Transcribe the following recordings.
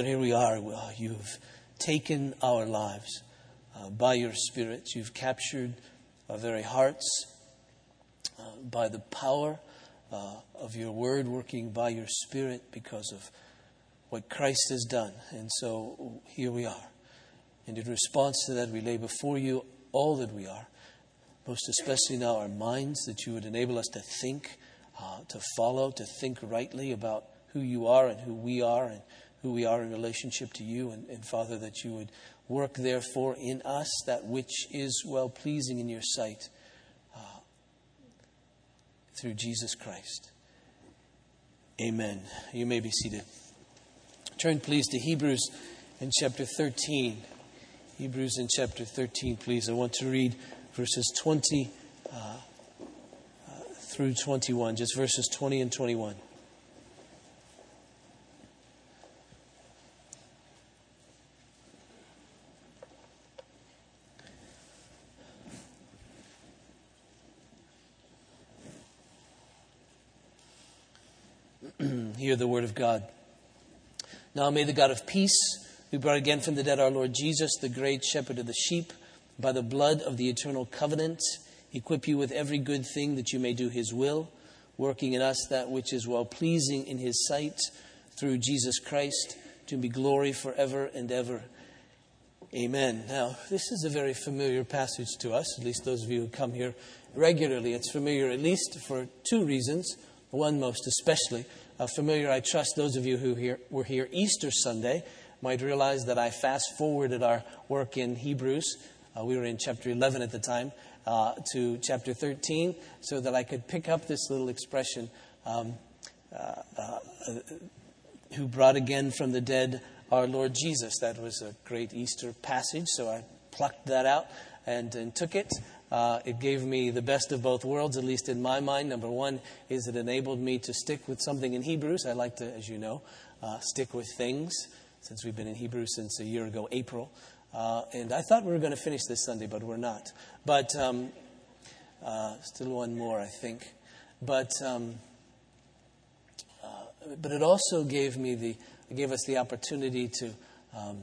that here we are. Well, you've taken our lives uh, by your Spirit. You've captured our very hearts uh, by the power uh, of your word working by your Spirit because of what Christ has done. And so here we are. And in response to that, we lay before you all that we are, most especially now our minds, that you would enable us to think, uh, to follow, to think rightly about who you are and who we are and who we are in relationship to you. And, and Father, that you would work, therefore, in us that which is well pleasing in your sight uh, through Jesus Christ. Amen. You may be seated. Turn, please, to Hebrews in chapter 13. Hebrews in chapter 13, please. I want to read verses 20 uh, uh, through 21, just verses 20 and 21. Hear the word of God. Now may the God of peace, who brought again from the dead our Lord Jesus, the great shepherd of the sheep, by the blood of the eternal covenant, equip you with every good thing that you may do his will, working in us that which is well pleasing in his sight, through Jesus Christ, to be glory forever and ever. Amen. Now, this is a very familiar passage to us, at least those of you who come here regularly. It's familiar at least for two reasons. One, most especially, familiar, I trust those of you who here, were here Easter Sunday might realize that I fast forwarded our work in Hebrews. Uh, we were in chapter 11 at the time, uh, to chapter 13, so that I could pick up this little expression um, uh, uh, who brought again from the dead our Lord Jesus. That was a great Easter passage, so I plucked that out and, and took it. Uh, it gave me the best of both worlds, at least in my mind. Number one is it enabled me to stick with something in Hebrews. I like to, as you know, uh, stick with things since we've been in Hebrews since a year ago, April. Uh, and I thought we were going to finish this Sunday, but we're not. But um, uh, still one more, I think. But um, uh, but it also gave me the gave us the opportunity to. Um,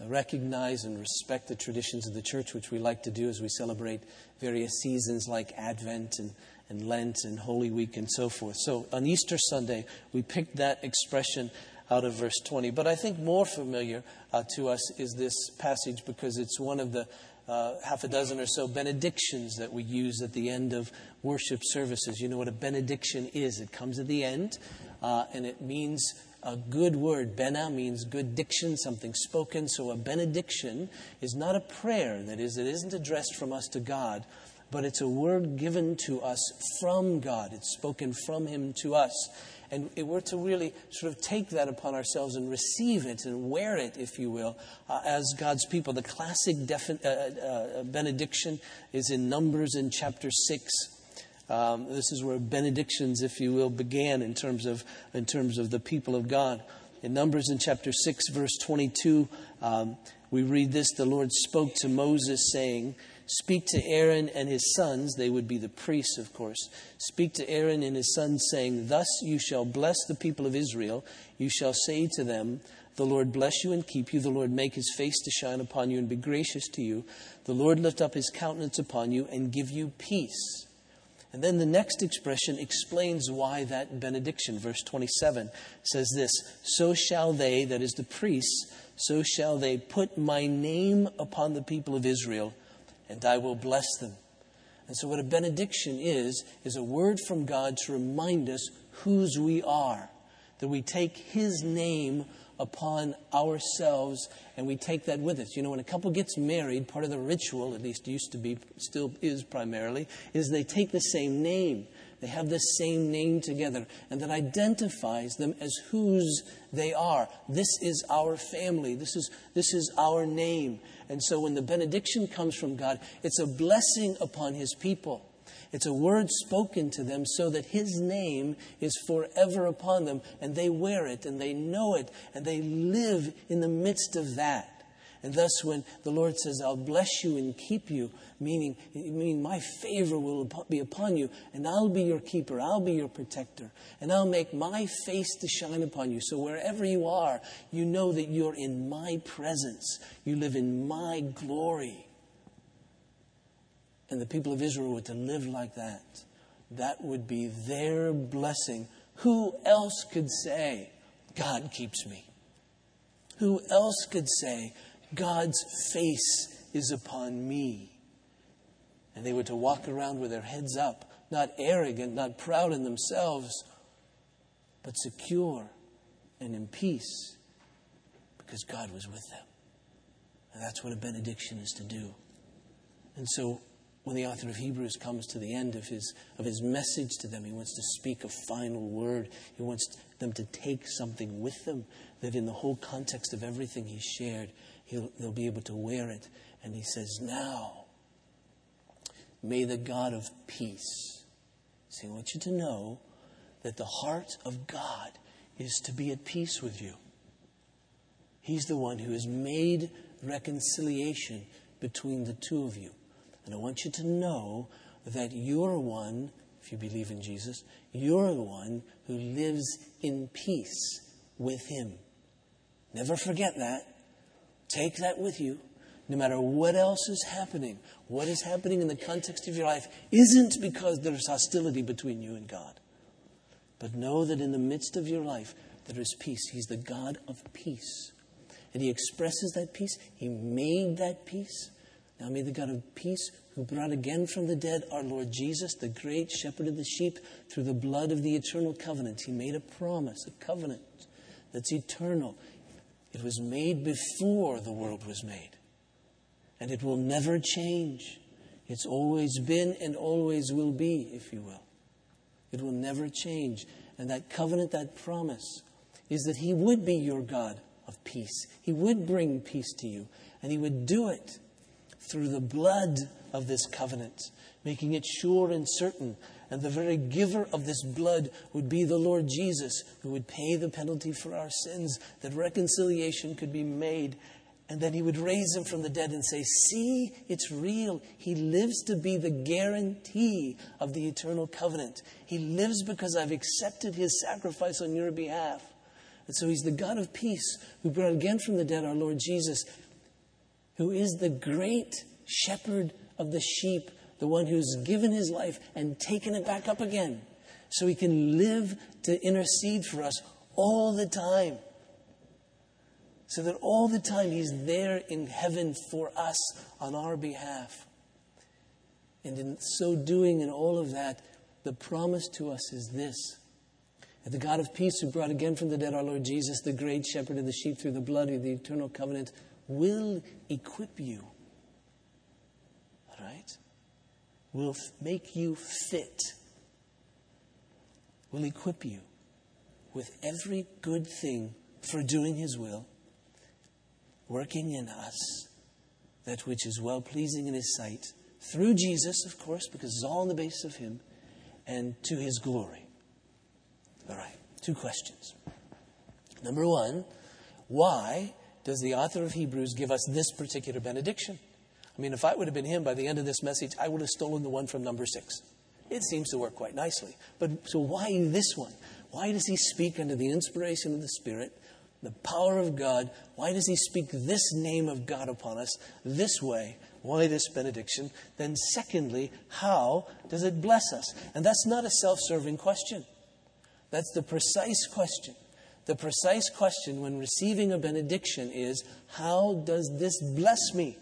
recognize and respect the traditions of the church, which we like to do as we celebrate various seasons like Advent and, and Lent and Holy Week and so forth. So on Easter Sunday, we picked that expression out of verse 20. But I think more familiar uh, to us is this passage because it's one of the uh, half a dozen or so benedictions that we use at the end of worship services. You know what a benediction is? It comes at the end, uh, and it means a good word. Bene means good diction, something spoken. So a benediction is not a prayer. That is, it isn't addressed from us to God, but it's a word given to us from God. It's spoken from Him to us. And we're to really sort of take that upon ourselves and receive it and wear it, if you will, uh, as God's people. The classic defi- uh, uh, benediction is in Numbers in chapter 6 um, this is where benedictions, if you will, began in terms of in terms of the people of God. In Numbers in chapter six, verse twenty-two, um, we read this: The Lord spoke to Moses, saying, "Speak to Aaron and his sons; they would be the priests, of course. Speak to Aaron and his sons, saying, Thus you shall bless the people of Israel. You shall say to them." The Lord bless you and keep you. The Lord make his face to shine upon you and be gracious to you. The Lord lift up his countenance upon you and give you peace. And then the next expression explains why that benediction. Verse 27 says this So shall they, that is the priests, so shall they put my name upon the people of Israel, and I will bless them. And so, what a benediction is, is a word from God to remind us whose we are, that we take His name upon ourselves and we take that with us. You know, when a couple gets married, part of the ritual, at least used to be, still is primarily, is they take the same name. They have the same name together, and that identifies them as whose they are. This is our family. This is, this is our name. And so when the benediction comes from God, it's a blessing upon His people. It's a word spoken to them so that His name is forever upon them, and they wear it, and they know it, and they live in the midst of that. And thus, when the Lord says, I'll bless you and keep you, meaning, meaning my favor will be upon you, and I'll be your keeper, I'll be your protector, and I'll make my face to shine upon you. So wherever you are, you know that you're in my presence, you live in my glory. And the people of Israel were to live like that. That would be their blessing. Who else could say, God keeps me? Who else could say, God's face is upon me? And they were to walk around with their heads up, not arrogant, not proud in themselves, but secure and in peace because God was with them. And that's what a benediction is to do. And so when the author of Hebrews comes to the end of his, of his message to them, he wants to speak a final word. He wants them to take something with them that, in the whole context of everything he shared, they'll be able to wear it. And he says, Now, may the God of peace. See, I want you to know that the heart of God is to be at peace with you. He's the one who has made reconciliation between the two of you. And I want you to know that you're one, if you believe in Jesus, you're the one who lives in peace with Him. Never forget that. Take that with you. No matter what else is happening, what is happening in the context of your life isn't because there's hostility between you and God. But know that in the midst of your life, there is peace. He's the God of peace. And He expresses that peace. He made that peace. Now may the God of peace, who brought again from the dead our Lord Jesus, the great shepherd of the sheep, through the blood of the eternal covenant, he made a promise, a covenant that's eternal. It was made before the world was made. And it will never change. It's always been and always will be, if you will. It will never change. And that covenant, that promise, is that He would be your God of peace. He would bring peace to you. And He would do it through the blood of this covenant, making it sure and certain. And the very giver of this blood would be the Lord Jesus, who would pay the penalty for our sins, that reconciliation could be made. And then he would raise him from the dead and say, See, it's real. He lives to be the guarantee of the eternal covenant. He lives because I've accepted his sacrifice on your behalf. And so he's the God of peace who brought again from the dead our Lord Jesus, who is the great shepherd of the sheep, the one who's given his life and taken it back up again so he can live to intercede for us all the time. So that all the time he's there in heaven for us on our behalf. And in so doing, in all of that, the promise to us is this that the God of peace, who brought again from the dead our Lord Jesus, the great shepherd of the sheep through the blood of the eternal covenant, will equip you. right? Will make you fit, will equip you with every good thing for doing His will, working in us that which is well pleasing in His sight, through Jesus, of course, because it's all on the basis of Him, and to His glory. All right, two questions. Number one, why does the author of Hebrews give us this particular benediction? I mean, if I would have been him by the end of this message, I would have stolen the one from number six. It seems to work quite nicely. But so why this one? Why does he speak under the inspiration of the Spirit, the power of God? Why does he speak this name of God upon us this way? Why this benediction? Then, secondly, how does it bless us? And that's not a self serving question. That's the precise question. The precise question when receiving a benediction is, How does this bless me?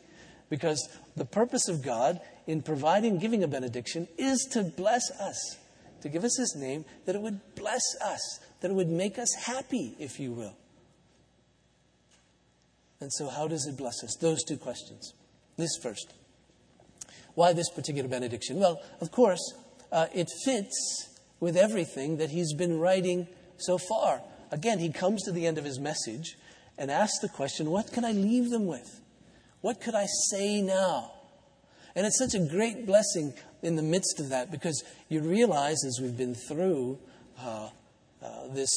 Because the purpose of God in providing, giving a benediction is to bless us, to give us His name, that it would bless us, that it would make us happy, if you will. And so, how does it bless us? Those two questions. This first. Why this particular benediction? Well, of course, uh, it fits with everything that he's been writing so far. Again, he comes to the end of his message and asks the question what can I leave them with? What could I say now? And it's such a great blessing in the midst of that because you realize as we've been through uh, uh, this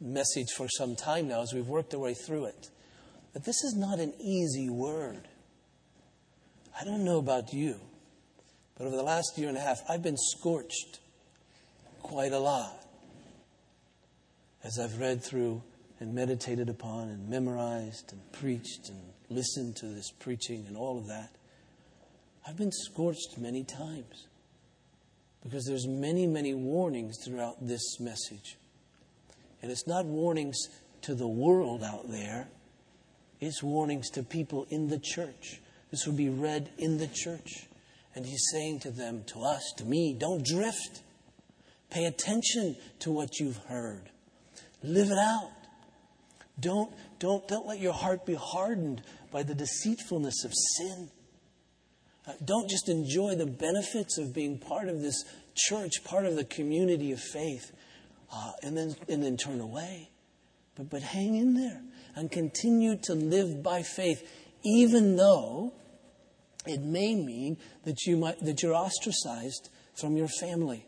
message for some time now, as we've worked our way through it, that this is not an easy word. I don't know about you, but over the last year and a half, I've been scorched quite a lot as I've read through and meditated upon and memorized and preached and listened to this preaching and all of that. I've been scorched many times because there's many, many warnings throughout this message. And it's not warnings to the world out there, it's warnings to people in the church. This would be read in the church. And he's saying to them, to us, to me, don't drift. Pay attention to what you've heard. Live it out. Don't, don't, don't let your heart be hardened by the deceitfulness of sin. Uh, don't just enjoy the benefits of being part of this church, part of the community of faith, uh, and, then, and then turn away. But, but hang in there and continue to live by faith, even though it may mean that, you might, that you're ostracized from your family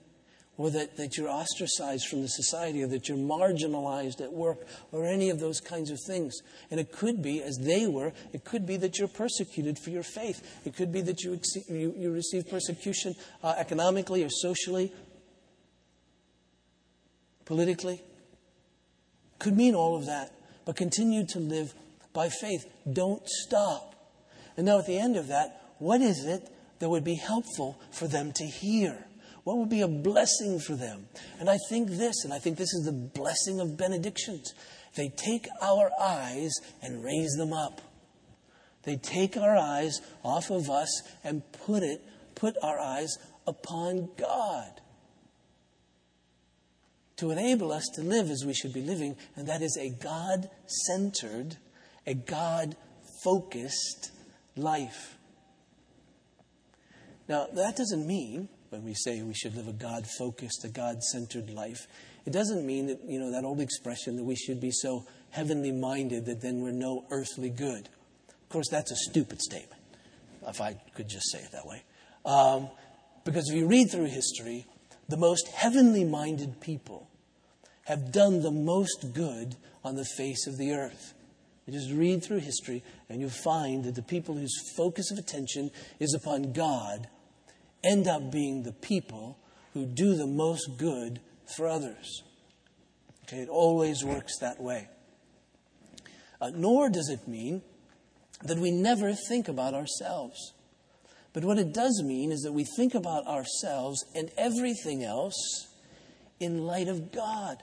or that, that you're ostracized from the society, or that you're marginalized at work, or any of those kinds of things. And it could be, as they were, it could be that you're persecuted for your faith. It could be that you, you, you receive persecution uh, economically or socially, politically. Could mean all of that. But continue to live by faith. Don't stop. And now at the end of that, what is it that would be helpful for them to hear? What would be a blessing for them? And I think this, and I think this is the blessing of benedictions. They take our eyes and raise them up. They take our eyes off of us and put it, put our eyes upon God. To enable us to live as we should be living, and that is a God centered, a God focused life. Now, that doesn't mean when we say we should live a God focused, a God centered life. It doesn't mean that, you know, that old expression that we should be so heavenly minded that then we're no earthly good. Of course, that's a stupid statement, if I could just say it that way. Um, because if you read through history, the most heavenly minded people have done the most good on the face of the earth. You just read through history and you'll find that the people whose focus of attention is upon God end up being the people who do the most good for others. Okay, it always works that way. Uh, nor does it mean that we never think about ourselves. But what it does mean is that we think about ourselves and everything else in light of God,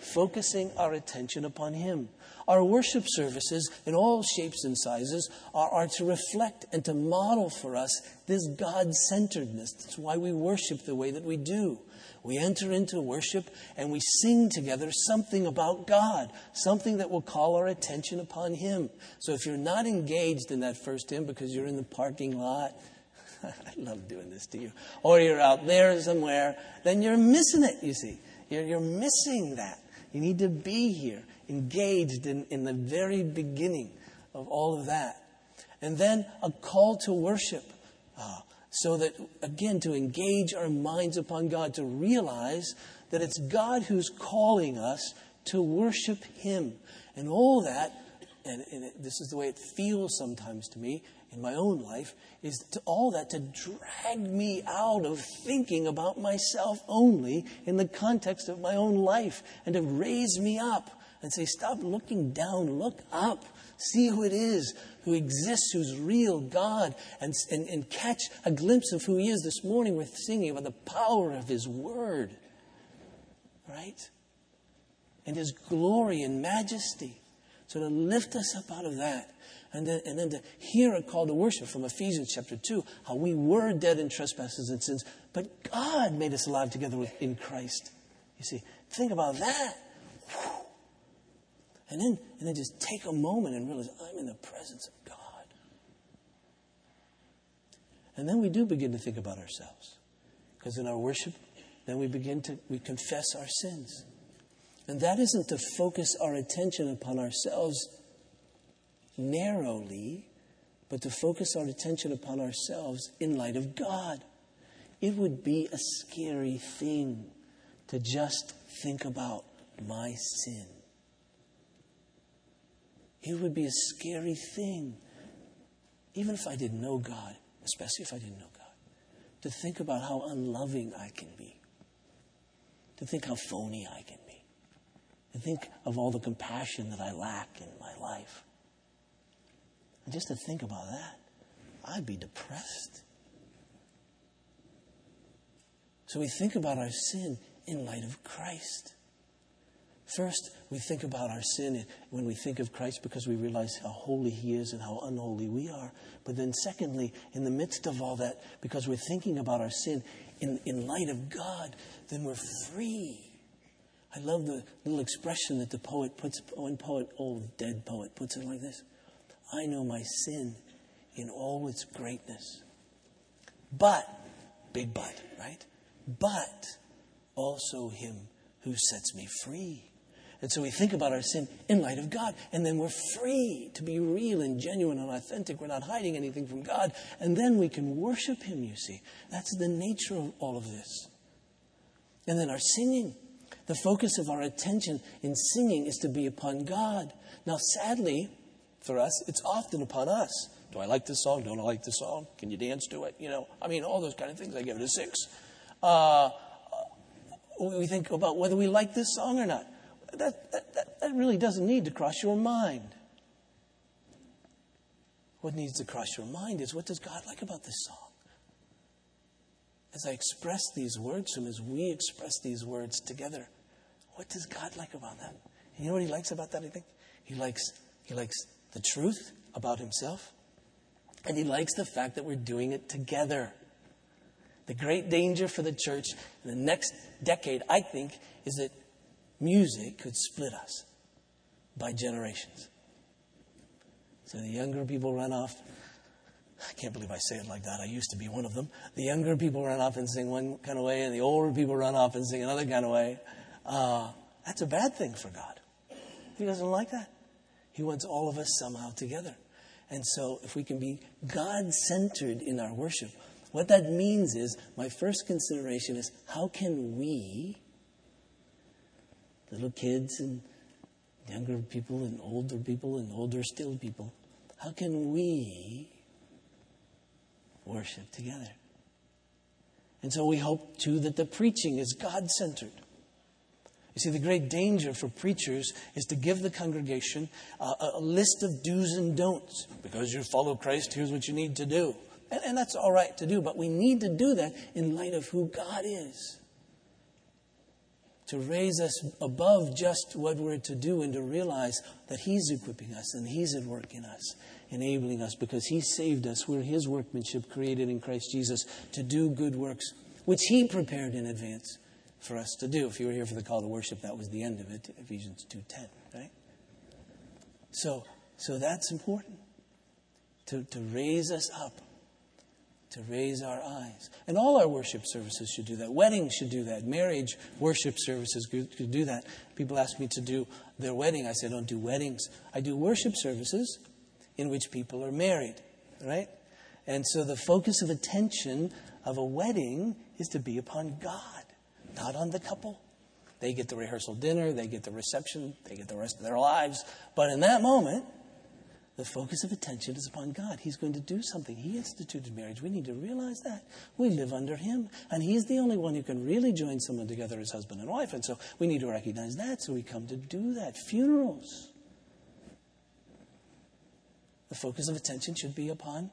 focusing our attention upon Him. Our worship services, in all shapes and sizes, are, are to reflect and to model for us this God centeredness. That's why we worship the way that we do. We enter into worship and we sing together something about God, something that will call our attention upon Him. So if you're not engaged in that first hymn because you're in the parking lot, I love doing this to you, or you're out there somewhere, then you're missing it, you see. You're, you're missing that. You need to be here engaged in, in the very beginning of all of that. And then a call to worship. Uh, so that, again, to engage our minds upon God, to realize that it's God who's calling us to worship Him. And all that, and, and it, this is the way it feels sometimes to me in my own life, is to, all that to drag me out of thinking about myself only in the context of my own life and to raise me up and say, Stop looking down, look up. See who it is who exists, who's real, God, and, and, and catch a glimpse of who He is. This morning we're singing about the power of His Word, right? And His glory and majesty. So to lift us up out of that, and then, and then to hear a call to worship from Ephesians chapter 2, how we were dead in trespasses and sins, but God made us alive together with, in Christ. You see, think about that. Whew. And then, and then just take a moment and realize I'm in the presence of God. And then we do begin to think about ourselves. Because in our worship, then we begin to we confess our sins. And that isn't to focus our attention upon ourselves narrowly, but to focus our attention upon ourselves in light of God. It would be a scary thing to just think about my sin. It would be a scary thing, even if I didn't know God, especially if I didn't know God, to think about how unloving I can be, to think how phony I can be, to think of all the compassion that I lack in my life. And just to think about that, I'd be depressed. So we think about our sin in light of Christ. First, we think about our sin when we think of Christ because we realize how holy He is and how unholy we are. But then, secondly, in the midst of all that, because we're thinking about our sin in, in light of God, then we're free. I love the little expression that the poet puts, one poet, old dead poet, puts it like this I know my sin in all its greatness. But, big but, right? But also Him who sets me free. And so we think about our sin in light of God, and then we're free to be real and genuine and authentic. We're not hiding anything from God, and then we can worship Him, you see. That's the nature of all of this. And then our singing. The focus of our attention in singing is to be upon God. Now, sadly, for us, it's often upon us. Do I like this song? Don't I like this song? Can you dance to it? You know, I mean, all those kind of things. I give it a six. Uh, we think about whether we like this song or not that, that, that really doesn't need to cross your mind. What needs to cross your mind is what does God like about this song? As I express these words to Him, as we express these words together, what does God like about that? And you know what He likes about that, I think? He likes, he likes the truth about Himself, and He likes the fact that we're doing it together. The great danger for the church in the next decade, I think, is that music could split us by generations. So the younger people run off. I can't believe I say it like that. I used to be one of them. The younger people run off and sing one kind of way, and the older people run off and sing another kind of way. Uh, that's a bad thing for God. He doesn't like that. He wants all of us somehow together. And so, if we can be God centered in our worship, what that means is my first consideration is how can we little kids and younger people and older people and older still people. How can we worship together? And so we hope too that the preaching is God centered. You see, the great danger for preachers is to give the congregation a, a, list of do's and don'ts. Because you follow Christ, here's what you need to do. And, and that's all right to do, but we need to do that in light of who God is to raise us above just what we're to do and to realize that He's equipping us and He's at work in us, enabling us because He saved us. We're His workmanship created in Christ Jesus to do good works, which He prepared in advance for us to do. If you were here for the call to worship, that was the end of it, Ephesians 2.10, right? So, so that's important, to, to raise us up to raise our eyes. And all our worship services should do that. Weddings should do that. Marriage worship services could do that. People ask me to do their wedding. I say, I don't do weddings. I do worship services in which people are married, right? And so the focus of attention of a wedding is to be upon God, not on the couple. They get the rehearsal dinner, they get the reception, they get the rest of their lives. But in that moment, the focus of attention is upon God. He's going to do something. He instituted marriage. We need to realize that. We live under Him. And He's the only one who can really join someone together as husband and wife. And so we need to recognize that. So we come to do that. Funerals. The focus of attention should be upon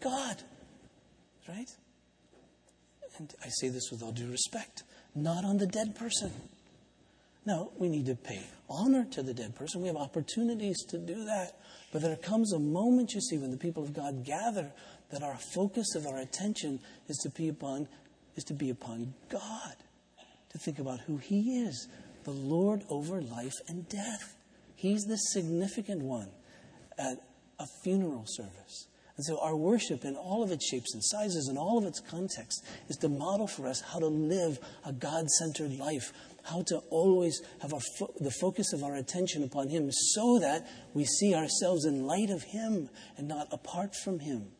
God. Right? And I say this with all due respect, not on the dead person. Now, we need to pay honor to the dead person. We have opportunities to do that. But there comes a moment, you see, when the people of God gather, that our focus of our attention is to be upon, is to be upon God, to think about who He is, the Lord over life and death. He's the significant one at a funeral service. And so our worship in all of its shapes and sizes and all of its context is to model for us how to live a God centered life, how to always have fo- the focus of our attention upon Him so that we see ourselves in light of Him and not apart from Him.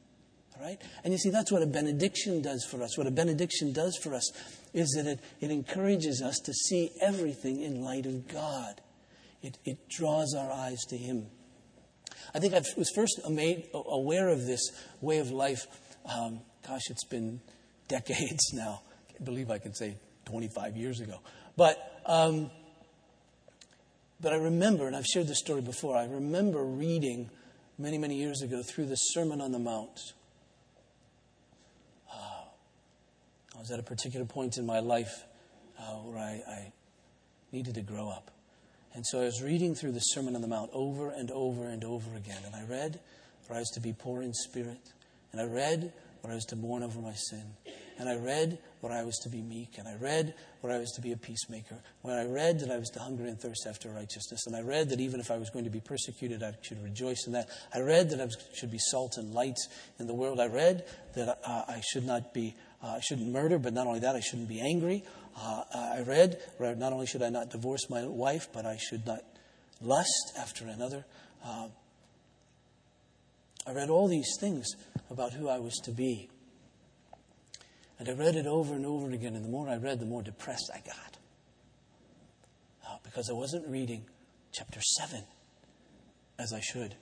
Right? And you see, that's what a benediction does for us. What a benediction does for us is that it, it encourages us to see everything in light of God, it, it draws our eyes to Him. I think I was first made aware of this way of life. Um, gosh, it's been decades now. I can't believe I can say 25 years ago. But, um, but I remember, and I've shared this story before, I remember reading many, many years ago through the Sermon on the Mount. Uh, I was at a particular point in my life uh, where I, I needed to grow up. And so I was reading through the Sermon on the Mount over and over and over again. And I read where I was to be poor in spirit. And I read where I was to mourn over my sin. And I read where I was to be meek. And I read where I was to be a peacemaker. When I read that I was to hunger and thirst after righteousness. And I read that even if I was going to be persecuted, I should rejoice in that. I read that I should be salt and light in the world. I read that uh, I should not be, uh, I shouldn't murder, but not only that, I shouldn't be angry. Uh, I read not only should I not divorce my wife, but I should not lust after another. Uh, I read all these things about who I was to be. And I read it over and over again, and the more I read, the more depressed I got. Uh, because I wasn't reading chapter 7 as I should.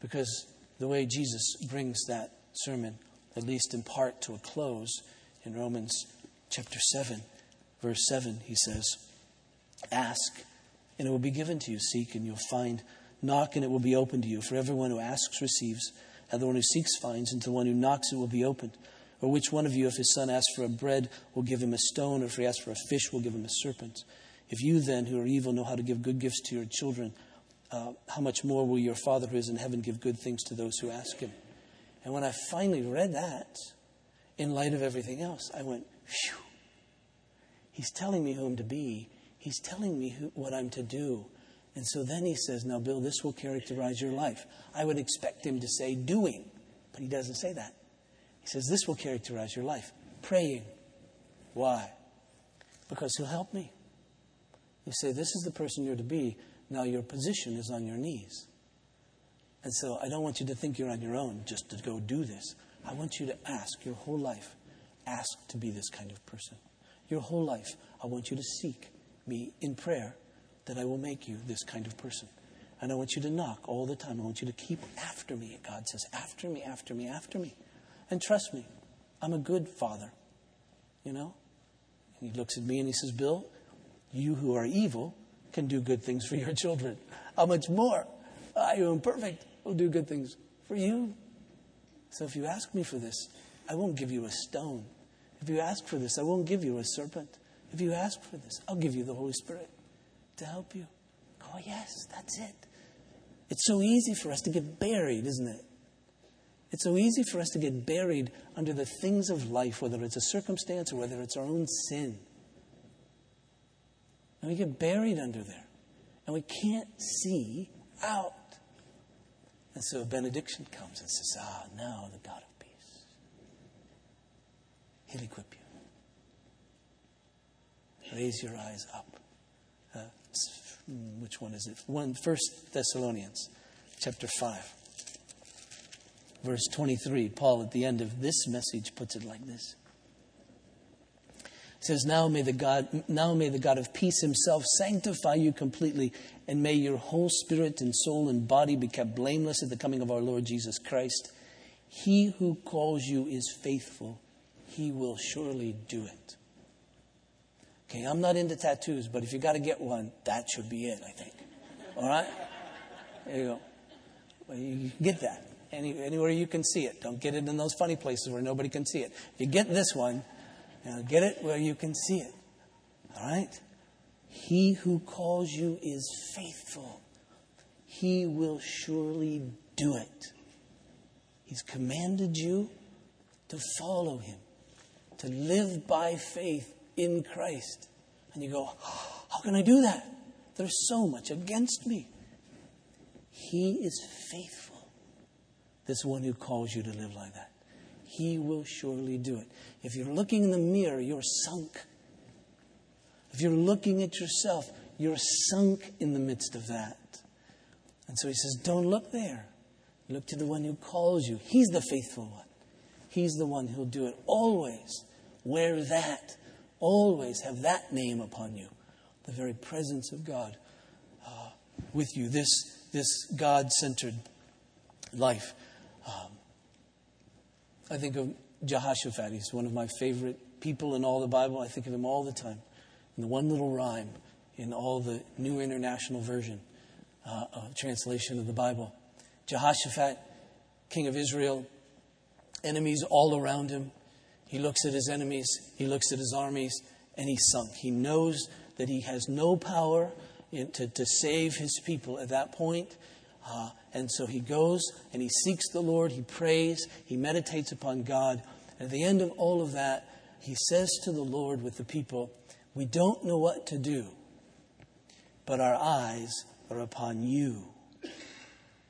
Because the way Jesus brings that sermon, at least in part, to a close in Romans chapter 7, verse 7, he says, Ask, and it will be given to you. Seek, and you'll find. Knock, and it will be opened to you. For everyone who asks receives, and the one who seeks finds, and to the one who knocks it will be opened. Or which one of you, if his son asks for a bread, will give him a stone, or if he asks for a fish, will give him a serpent? If you then, who are evil, know how to give good gifts to your children, uh, how much more will your Father who is in heaven give good things to those who ask him? And when I finally read that, in light of everything else, I went, phew. He's telling me who I'm to be. He's telling me who, what I'm to do. And so then he says, Now, Bill, this will characterize your life. I would expect him to say doing, but he doesn't say that. He says, This will characterize your life praying. Why? Because he'll help me. You say, This is the person you're to be. Now your position is on your knees. And so I don't want you to think you're on your own just to go do this. I want you to ask your whole life, ask to be this kind of person. Your whole life, I want you to seek me in prayer that I will make you this kind of person. And I want you to knock all the time. I want you to keep after me. God says, after me, after me, after me. And trust me, I'm a good father. You know? And he looks at me and he says, Bill, you who are evil can do good things for your children. How much more? I who am perfect will do good things for you. So if you ask me for this, I won't give you a stone. If you ask for this, I won't give you a serpent. If you ask for this, I'll give you the Holy Spirit to help you. Oh, yes, that's it. It's so easy for us to get buried, isn't it? It's so easy for us to get buried under the things of life, whether it's a circumstance or whether it's our own sin. And we get buried under there. And we can't see out. And so a benediction comes and says, Ah, now the God of peace. He'll equip you. Raise your eyes up. Uh, which one is it? One, First Thessalonians, chapter 5 verse 23, Paul at the end of this message puts it like this. Says, now may, the God, now may the God of peace himself sanctify you completely, and may your whole spirit and soul and body be kept blameless at the coming of our Lord Jesus Christ. He who calls you is faithful, he will surely do it. Okay, I'm not into tattoos, but if you got to get one, that should be it, I think. All right? There you go. Well, you get that. Any, anywhere you can see it. Don't get it in those funny places where nobody can see it. If you get this one, know, get it where you can see it. All right? He who calls you is faithful. He will surely do it. He's commanded you to follow him, to live by faith in Christ. And you go, ah, How can I do that? There's so much against me. He is faithful. This one who calls you to live like that. He will surely do it. If you're looking in the mirror, you're sunk. If you're looking at yourself, you're sunk in the midst of that. And so he says, Don't look there. Look to the one who calls you. He's the faithful one. He's the one who'll do it. Always wear that. Always have that name upon you. The very presence of God uh, with you. This, this God centered life. Um, I think of Jehoshaphat. He's one of my favorite people in all the Bible. I think of him all the time. In the one little rhyme in all the New International Version uh, translation of the Bible. Jehoshaphat, king of Israel, enemies all around him. He looks at his enemies, he looks at his armies, and he's sunk. He knows that he has no power in, to, to save his people at that point. Uh, and so he goes and he seeks the Lord, he prays, he meditates upon God. And at the end of all of that, he says to the Lord with the people, We don't know what to do, but our eyes are upon you.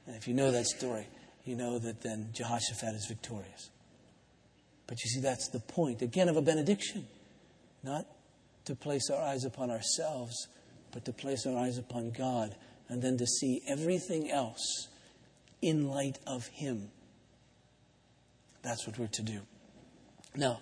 And if you know that story, you know that then Jehoshaphat is victorious. But you see, that's the point, again, of a benediction. Not to place our eyes upon ourselves, but to place our eyes upon God and then to see everything else in light of Him. That's what we're to do. Now,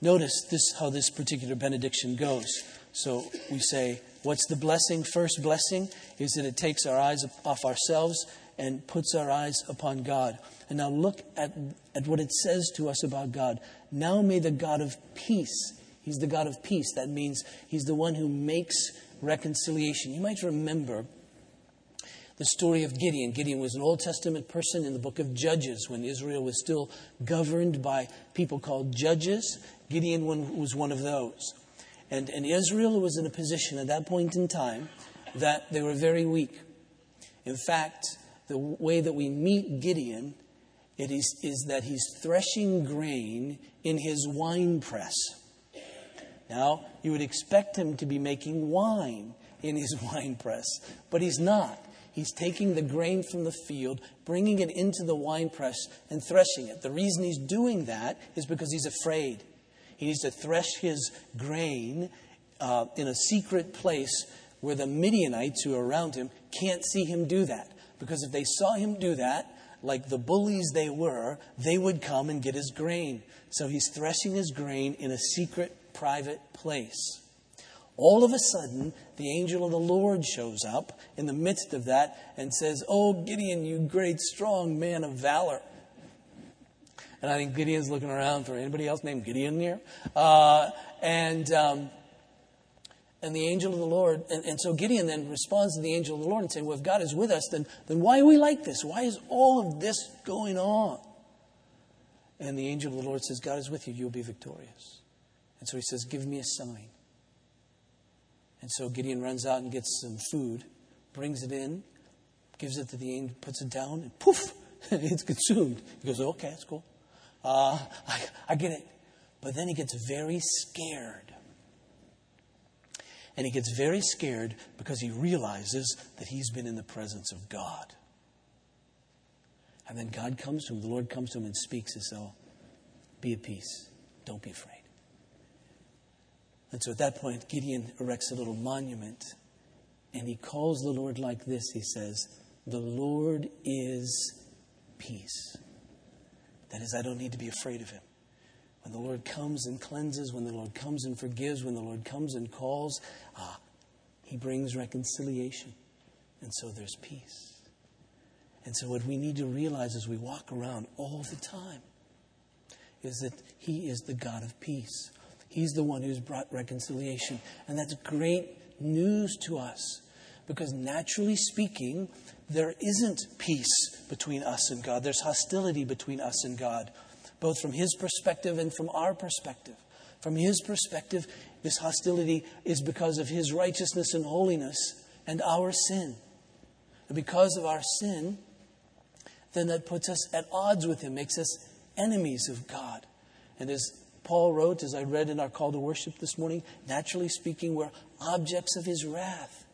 notice this how this particular benediction goes. So we say, what's the blessing? First blessing is that it takes our eyes off ourselves and puts our eyes upon God. And now look at, at what it says to us about God. Now may the God of peace, He's the God of peace. That means He's the one who makes reconciliation. You might remember the story of Gideon. Gideon was an Old Testament person in the book of Judges when Israel was still governed by people called judges. Gideon was one of those. And, and Israel was in a position at that point in time that they were very weak. In fact, the way that we meet Gideon it is, is that he's threshing grain in his wine press. Now, you would expect him to be making wine in his wine press, but he's not. He's taking the grain from the field, bringing it into the wine press, and threshing it. The reason he's doing that is because he's afraid. He needs to thresh his grain uh, in a secret place where the Midianites who are around him can't see him do that. Because if they saw him do that, like the bullies they were, they would come and get his grain. So he's threshing his grain in a secret, private place. All of a sudden, the angel of the Lord shows up in the midst of that and says, Oh, Gideon, you great, strong man of valor. And I think Gideon's looking around for anybody else named Gideon here. Uh, and, um, and the angel of the Lord, and, and so Gideon then responds to the angel of the Lord and saying, Well, if God is with us, then, then why are we like this? Why is all of this going on? And the angel of the Lord says, God is with you, you'll be victorious. And so he says, Give me a sign. And so Gideon runs out and gets some food, brings it in, gives it to the angel, puts it down, and poof, it's consumed. He goes, okay, that's cool. Uh, I, I get it. But then he gets very scared. And he gets very scared because he realizes that he's been in the presence of God. And then God comes to him, the Lord comes to him and speaks as though, be at peace. Don't be afraid. And so at that point, Gideon erects a little monument and he calls the Lord like this He says, The Lord is peace. That is, I don't need to be afraid of him. When the Lord comes and cleanses, when the Lord comes and forgives, when the Lord comes and calls, ah, he brings reconciliation. And so there's peace. And so, what we need to realize as we walk around all the time is that He is the God of peace. He's the one who's brought reconciliation. And that's great news to us because, naturally speaking, there isn't peace between us and God. There's hostility between us and God, both from His perspective and from our perspective. From His perspective, this hostility is because of His righteousness and holiness and our sin. And because of our sin, then that puts us at odds with Him, makes us enemies of God. And as Paul wrote, as I read in our call to worship this morning, naturally speaking, we're objects of his wrath.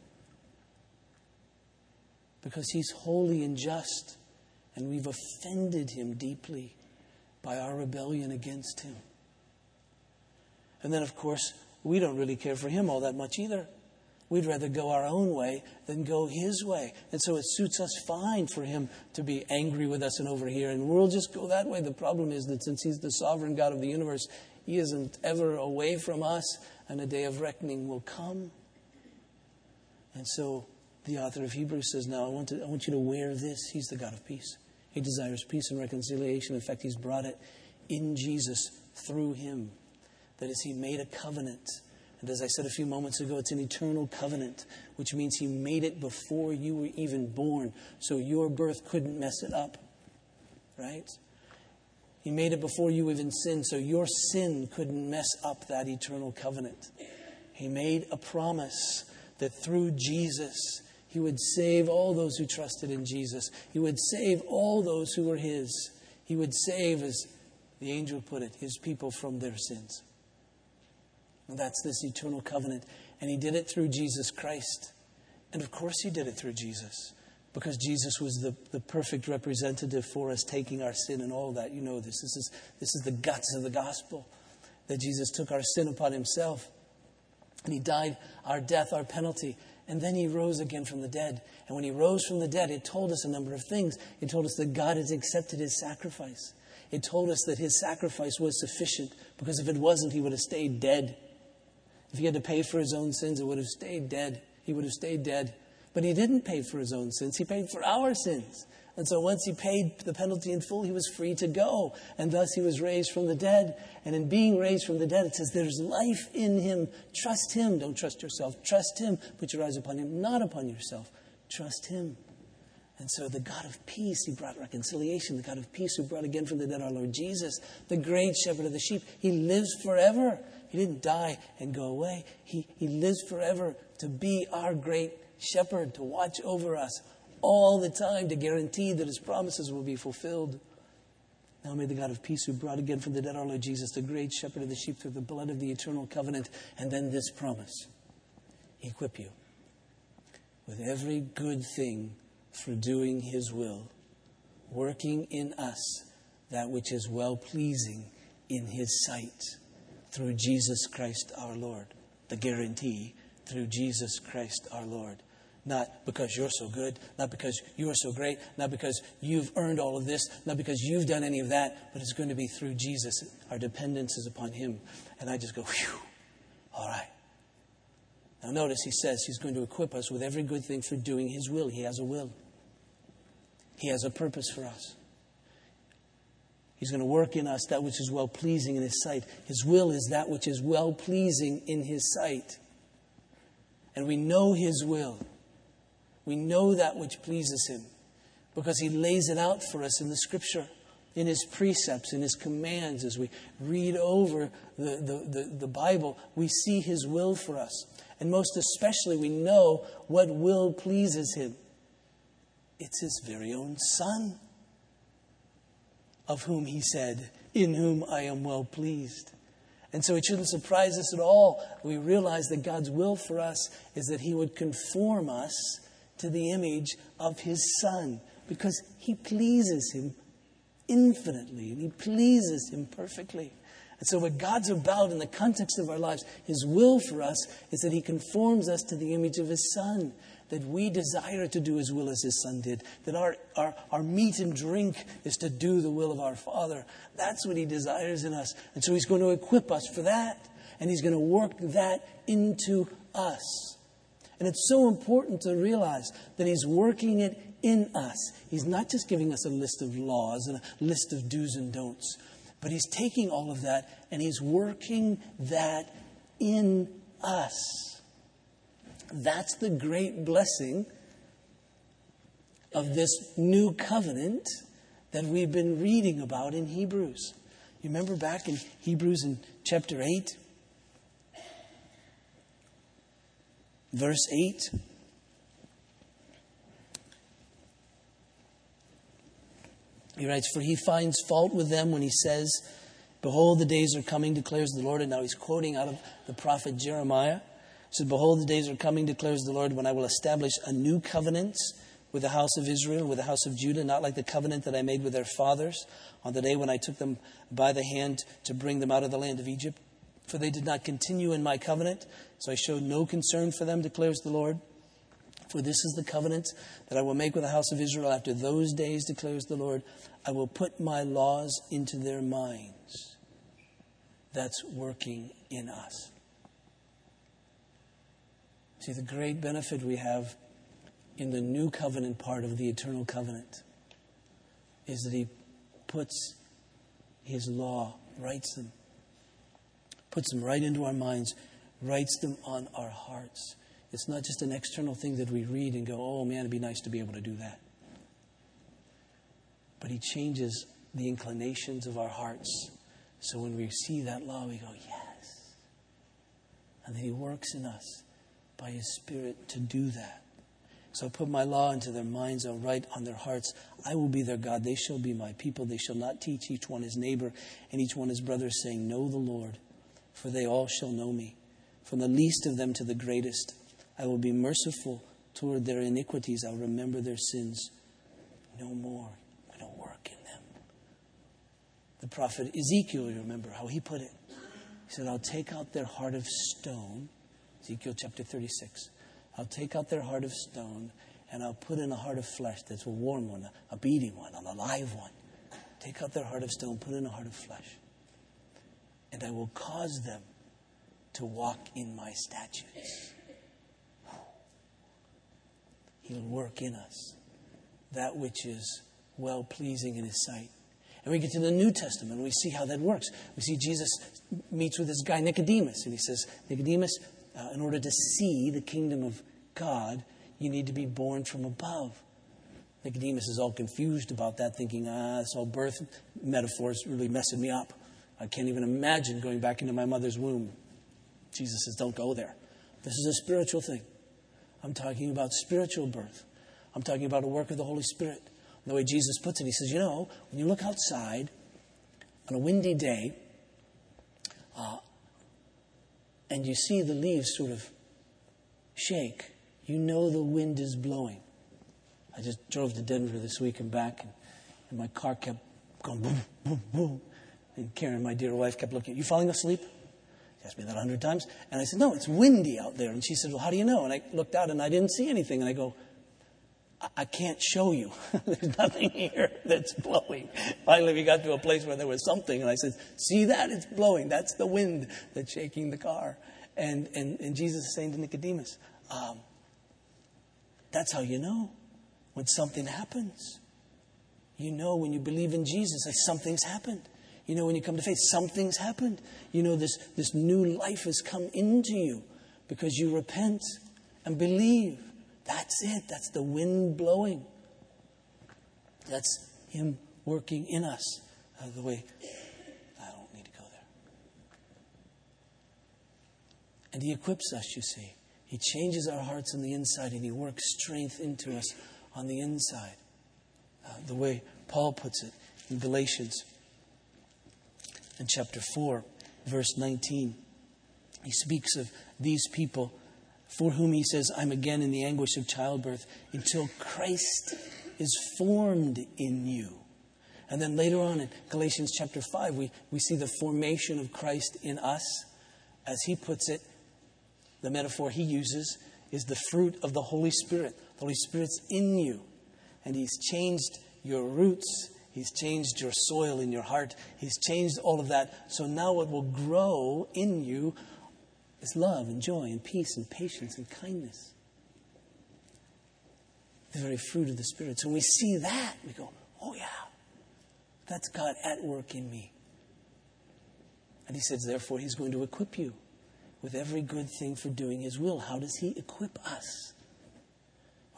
Because he's holy and just, and we've offended him deeply by our rebellion against him. And then, of course, we don't really care for him all that much either. We'd rather go our own way than go his way. And so it suits us fine for him to be angry with us and over here. And we'll just go that way. The problem is that since he's the sovereign God of the universe, he isn't ever away from us, and a day of reckoning will come. And so the author of Hebrews says, Now I want, to, I want you to wear this. He's the God of peace. He desires peace and reconciliation. In fact, He's brought it in Jesus through Him. That is, He made a covenant. And as I said a few moments ago, it's an eternal covenant, which means He made it before you were even born, so your birth couldn't mess it up. Right? He made it before you even sinned, so your sin couldn't mess up that eternal covenant. He made a promise that through Jesus, He would save all those who trusted in Jesus. He would save all those who were His. He would save, as the angel put it, His people from their sins. That's this eternal covenant. And He did it through Jesus Christ. And of course, He did it through Jesus because Jesus was the, the perfect representative for us, taking our sin and all that. You know this. This is, this is the guts of the gospel that Jesus took our sin upon himself. And he died our death, our penalty. And then he rose again from the dead. And when he rose from the dead, it told us a number of things. It told us that God has accepted his sacrifice. It told us that his sacrifice was sufficient because if it wasn't, he would have stayed dead. If he had to pay for his own sins, it would have stayed dead. He would have stayed dead. But he didn't pay for his own sins, he paid for our sins. And so once he paid the penalty in full, he was free to go. And thus he was raised from the dead. And in being raised from the dead, it says there's life in him. Trust him. Don't trust yourself. Trust him. Put your eyes upon him, not upon yourself. Trust him. And so the God of peace, he brought reconciliation. The God of peace who brought again from the dead our Lord Jesus, the great shepherd of the sheep. He lives forever. He didn't die and go away. He, he lives forever to be our great shepherd to watch over us all the time to guarantee that his promises will be fulfilled. Now may the God of peace who brought again from the dead our Lord Jesus, the great shepherd of the sheep through the blood of the eternal covenant, and then this promise equip you with every good thing for doing his will, working in us that which is well pleasing in his sight through Jesus Christ our Lord. The guarantee through Jesus Christ our Lord. Not because you're so good, not because you're so great, not because you've earned all of this, not because you've done any of that, but it's going to be through Jesus. Our dependence is upon Him. And I just go, whew, all right. Now, notice He says He's going to equip us with every good thing for doing His will. He has a will, He has a purpose for us. He's going to work in us that which is well pleasing in His sight. His will is that which is well pleasing in His sight. And we know His will. We know that which pleases Him because He lays it out for us in the Scripture, in His precepts, in His commands. As we read over the, the, the, the Bible, we see His will for us. And most especially, we know what will pleases Him. It's His very own Son, of whom He said, In whom I am well pleased. And so it shouldn't surprise us at all. We realize that God's will for us is that He would conform us to the image of his Son because he pleases him infinitely and he pleases him perfectly. And so, what God's about in the context of our lives, His will for us is that He conforms us to the image of His Son, that we desire to do His will as His Son did, that our, our, our meat and drink is to do the will of our Father. That's what He desires in us. And so, He's going to equip us for that, and He's going to work that into us. And it's so important to realize that He's working it in us. He's not just giving us a list of laws and a list of do's and don'ts, but He's taking all of that and He's working that in us. That's the great blessing of this new covenant that we've been reading about in Hebrews. You remember back in Hebrews in chapter 8? Verse 8. He writes, For he finds fault with them when he says, Behold, the days are coming, declares the Lord. And now he's quoting out of the prophet Jeremiah. He said, Behold, the days are coming, declares the Lord, when I will establish a new covenant with the house of Israel, with the house of Judah, not like the covenant that I made with their fathers on the day when I took them by the hand to bring them out of the land of Egypt. For they did not continue in my covenant, so I showed no concern for them, declares the Lord. For this is the covenant that I will make with the house of Israel after those days, declares the Lord. I will put my laws into their minds. That's working in us. See, the great benefit we have in the new covenant part of the eternal covenant is that He puts His law, writes them, puts them right into our minds, writes them on our hearts. It's not just an external thing that we read and go, oh man, it'd be nice to be able to do that. But He changes the inclinations of our hearts. So when we see that law, we go, yes. And then He works in us by His Spirit to do that. So I put my law into their minds, I'll write on their hearts. I will be their God. They shall be my people. They shall not teach each one his neighbor and each one his brother, saying, Know the Lord, for they all shall know me. From the least of them to the greatest, I will be merciful toward their iniquities. I'll remember their sins no more. Going to work in them. The prophet Ezekiel, you remember how he put it? He said, I'll take out their heart of stone. Ezekiel chapter 36. I'll take out their heart of stone and I'll put in a heart of flesh that's a warm one, a beating one, an alive one. Take out their heart of stone, put in a heart of flesh. And I will cause them to walk in my statutes. He'll work in us that which is well pleasing in His sight. And we get to the New Testament and we see how that works. We see Jesus meets with this guy Nicodemus, and he says, Nicodemus, uh, in order to see the kingdom of God, you need to be born from above. Nicodemus is all confused about that, thinking, ah, this whole birth metaphor is really messing me up. I can't even imagine going back into my mother's womb. Jesus says, don't go there. This is a spiritual thing. I'm talking about spiritual birth. I'm talking about a work of the Holy Spirit. The way Jesus puts it, he says, you know, when you look outside on a windy day, uh, and you see the leaves sort of shake, you know the wind is blowing. I just drove to Denver this week and back, and, and my car kept going boom, boom, boom. And Karen, my dear wife, kept looking, You falling asleep? She asked me that a hundred times. And I said, No, it's windy out there. And she said, Well, how do you know? And I looked out and I didn't see anything. And I go, I can't show you. There's nothing here that's blowing. Finally, we got to a place where there was something, and I said, See that? It's blowing. That's the wind that's shaking the car. And, and, and Jesus is saying to Nicodemus, um, That's how you know when something happens. You know when you believe in Jesus that something's happened. You know when you come to faith, something's happened. You know this, this new life has come into you because you repent and believe. That's it. That's the wind blowing. That's Him working in us. Uh, the way, I don't need to go there. And He equips us, you see. He changes our hearts on the inside and He works strength into us on the inside. Uh, the way Paul puts it in Galatians in chapter 4, verse 19. He speaks of these people for whom he says, I'm again in the anguish of childbirth until Christ is formed in you. And then later on in Galatians chapter 5, we, we see the formation of Christ in us. As he puts it, the metaphor he uses is the fruit of the Holy Spirit. The Holy Spirit's in you, and he's changed your roots. He's changed your soil in your heart. He's changed all of that. So now what will grow in you is love and joy and peace and patience and kindness. The very fruit of the Spirit. So when we see that, we go, oh yeah, that's God at work in me. And he says, therefore, he's going to equip you with every good thing for doing his will. How does he equip us?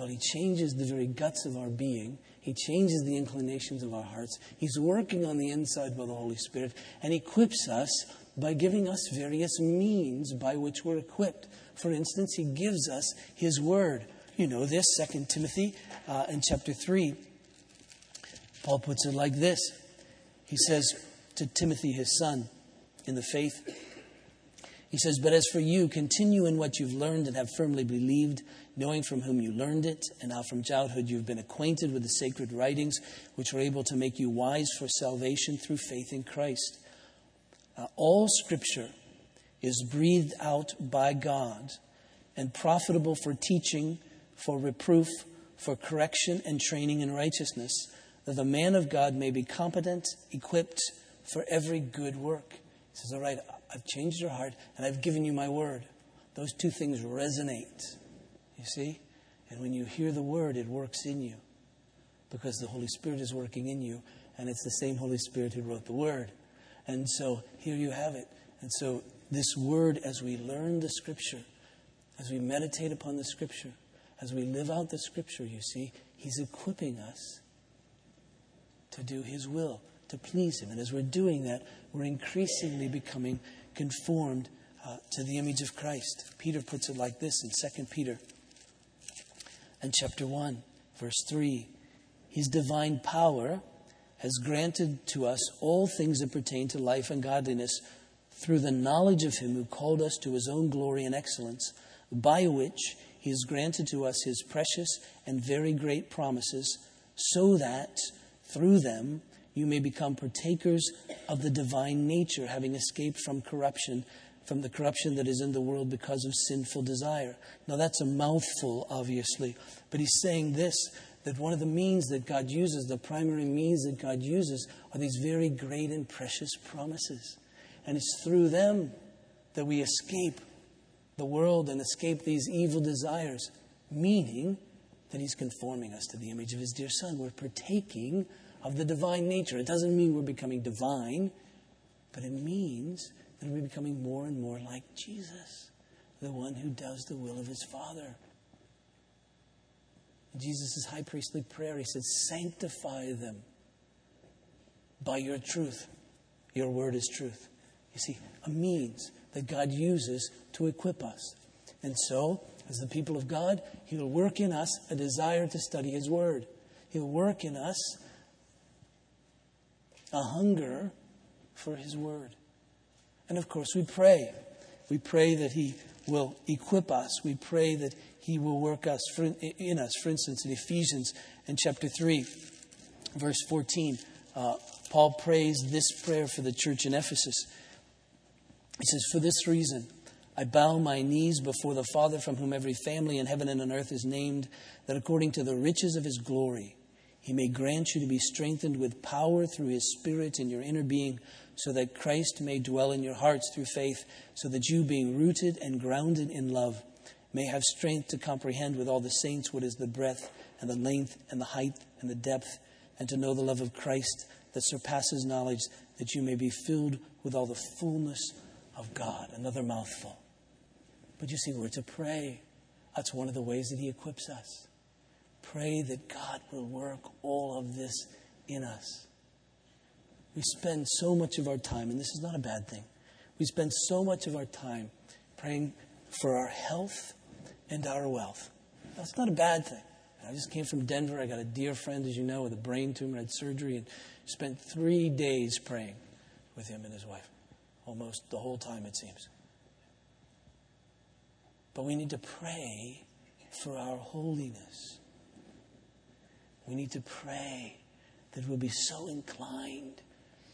Well, he changes the very guts of our being. He changes the inclinations of our hearts. He's working on the inside by the Holy Spirit and equips us by giving us various means by which we're equipped. For instance, he gives us his word. You know this, 2 Timothy uh, in chapter 3. Paul puts it like this He says to Timothy, his son, in the faith, he says, But as for you, continue in what you've learned and have firmly believed, knowing from whom you learned it, and how from childhood you've been acquainted with the sacred writings, which are able to make you wise for salvation through faith in Christ. Uh, all scripture is breathed out by God and profitable for teaching, for reproof, for correction and training in righteousness, that the man of God may be competent, equipped for every good work. He says, All right, I've changed your heart and I've given you my word. Those two things resonate. You see? And when you hear the word, it works in you. because the Holy Spirit is working in you, and it's the same Holy Spirit who wrote the Word. And so here you have it. And so, this Word, as we learn the Scripture, as we meditate upon the Scripture, as we live out the Scripture, you see, He's equipping us to do His will, to please Him. And as we're doing that, we're increasingly becoming conformed uh, to the image of Christ. Peter puts it like this in 2 Peter and chapter 1, verse 3. His divine power has granted to us all things that pertain to life and godliness through the knowledge of him who called us to his own glory and excellence, by which he has granted to us his precious and very great promises, so that through them you may become partakers of the divine nature, having escaped from corruption, from the corruption that is in the world because of sinful desire. Now, that's a mouthful, obviously, but he's saying this that one of the means that God uses, the primary means that God uses, are these very great and precious promises. And it's through them that we escape the world and escape these evil desires, meaning that He's conforming us to the image of His dear Son. We're partaking of the divine nature. It doesn't mean we're becoming divine, but it means that we're becoming more and more like Jesus, the one who does the will of His Father. Jesus' high priestly prayer, he said, Sanctify them by your truth. Your word is truth. You see, a means that God uses to equip us. And so, as the people of God, He will work in us a desire to study His Word. He'll work in us a hunger for His Word. And of course, we pray. We pray that He will equip us. We pray that he will work us for, in us. For instance, in Ephesians in chapter 3, verse 14, uh, Paul prays this prayer for the church in Ephesus. He says, For this reason, I bow my knees before the Father from whom every family in heaven and on earth is named, that according to the riches of his glory, he may grant you to be strengthened with power through his Spirit in your inner being, so that Christ may dwell in your hearts through faith, so that you, being rooted and grounded in love, may have strength to comprehend with all the saints what is the breadth and the length and the height and the depth, and to know the love of Christ that surpasses knowledge, that you may be filled with all the fullness of God. Another mouthful. But you see, we're to pray. That's one of the ways that He equips us. Pray that God will work all of this in us. We spend so much of our time, and this is not a bad thing, we spend so much of our time praying for our health and our wealth. That's not a bad thing. I just came from Denver. I got a dear friend, as you know, with a brain tumor, had surgery, and spent three days praying with him and his wife. Almost the whole time, it seems. But we need to pray for our holiness. We need to pray that we'll be so inclined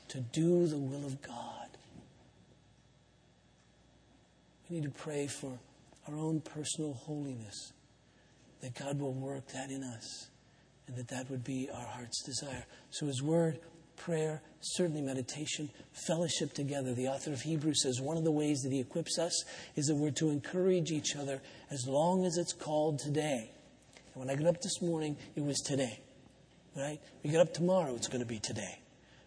to do the will of God. We need to pray for our own personal holiness, that God will work that in us, and that that would be our heart's desire. So, His Word, prayer, certainly meditation, fellowship together. The author of Hebrews says one of the ways that He equips us is that we're to encourage each other as long as it's called today. When I get up this morning, it was today. Right? We get up tomorrow, it's going to be today.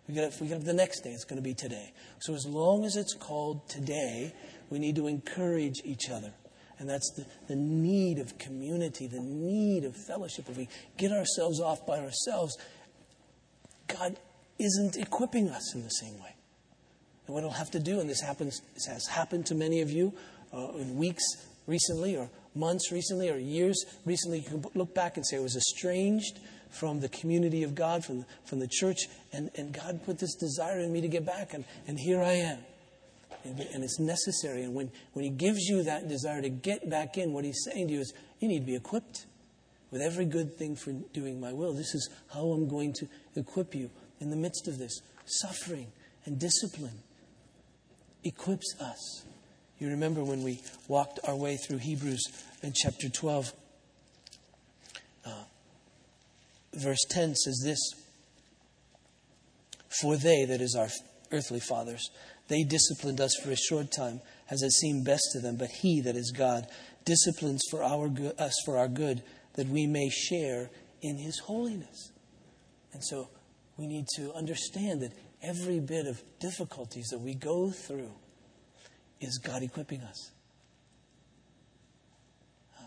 We get up, we get up the next day, it's going to be today. So as long as it's called today, we need to encourage each other. And that's the, the need of community, the need of fellowship. If we get ourselves off by ourselves, God isn't equipping us in the same way. And what He'll have to do, and this happens, this has happened to many of you uh, in weeks recently, or months recently, or years recently, you can look back and say, I was estranged from the community of God, from from the church, and, and God put this desire in me to get back, and, and here I am and it's necessary. And when, when He gives you that desire to get back in, what He's saying to you is, you need to be equipped with every good thing for doing my will. This is how I'm going to equip you in the midst of this. Suffering and discipline equips us. You remember when we walked our way through Hebrews in chapter 12, uh, verse 10 says this For they, that is our earthly fathers, they disciplined us for a short time, as it seemed best to them, but He, that is God, disciplines for our us for our good, that we may share in His holiness. And so we need to understand that every bit of difficulties that we go through is God equipping us. Uh,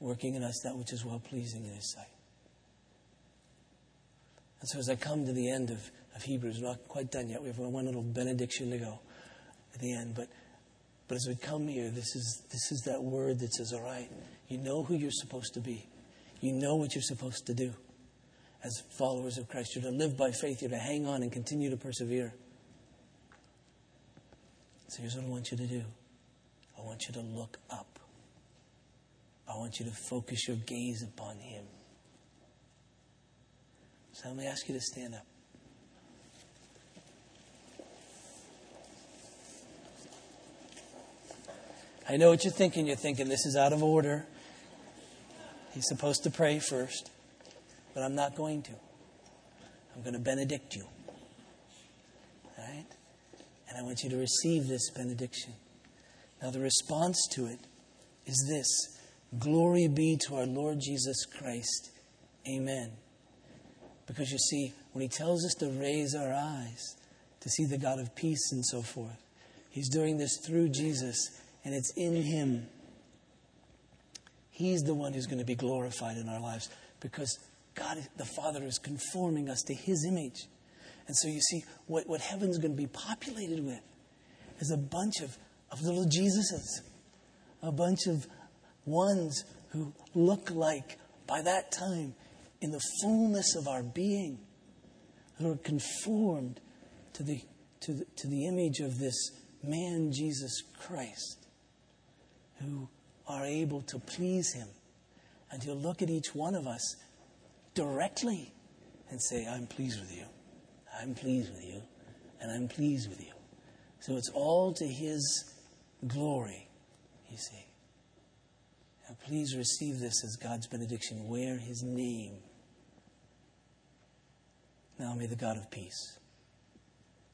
working in us that which is well pleasing in His sight. And so as I come to the end of, of Hebrews, we're not quite done yet. We have one little benediction to go at the end. But, but as we come here, this is, this is that word that says, all right, you know who you're supposed to be. You know what you're supposed to do as followers of Christ. You're to live by faith. You're to hang on and continue to persevere. So here's what I want you to do I want you to look up. I want you to focus your gaze upon Him. So let me ask you to stand up. I know what you're thinking. You're thinking this is out of order. He's supposed to pray first, but I'm not going to. I'm going to benedict you. And I want you to receive this benediction. Now, the response to it is this Glory be to our Lord Jesus Christ. Amen. Because you see, when he tells us to raise our eyes to see the God of peace and so forth, he's doing this through Jesus and it's in Him. He's the one who's going to be glorified in our lives because God, the Father, is conforming us to His image. And so you see, what, what heaven's going to be populated with is a bunch of, of little Jesuses, a bunch of ones who look like, by that time, in the fullness of our being, who are conformed to the, to the, to the image of this man, Jesus Christ who are able to please Him. And He'll look at each one of us directly and say, I'm pleased with you. I'm pleased with you. And I'm pleased with you. So it's all to His glory, you see. Now please receive this as God's benediction. Wear His name. Now may the God of peace,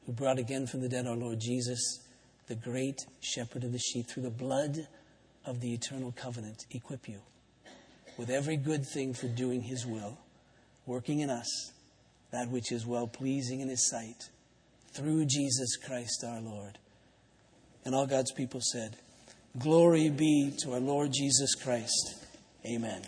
who brought again from the dead our Lord Jesus, the great shepherd of the sheep, through the blood of the eternal covenant equip you with every good thing for doing His will, working in us that which is well pleasing in His sight, through Jesus Christ our Lord. And all God's people said, Glory be to our Lord Jesus Christ. Amen.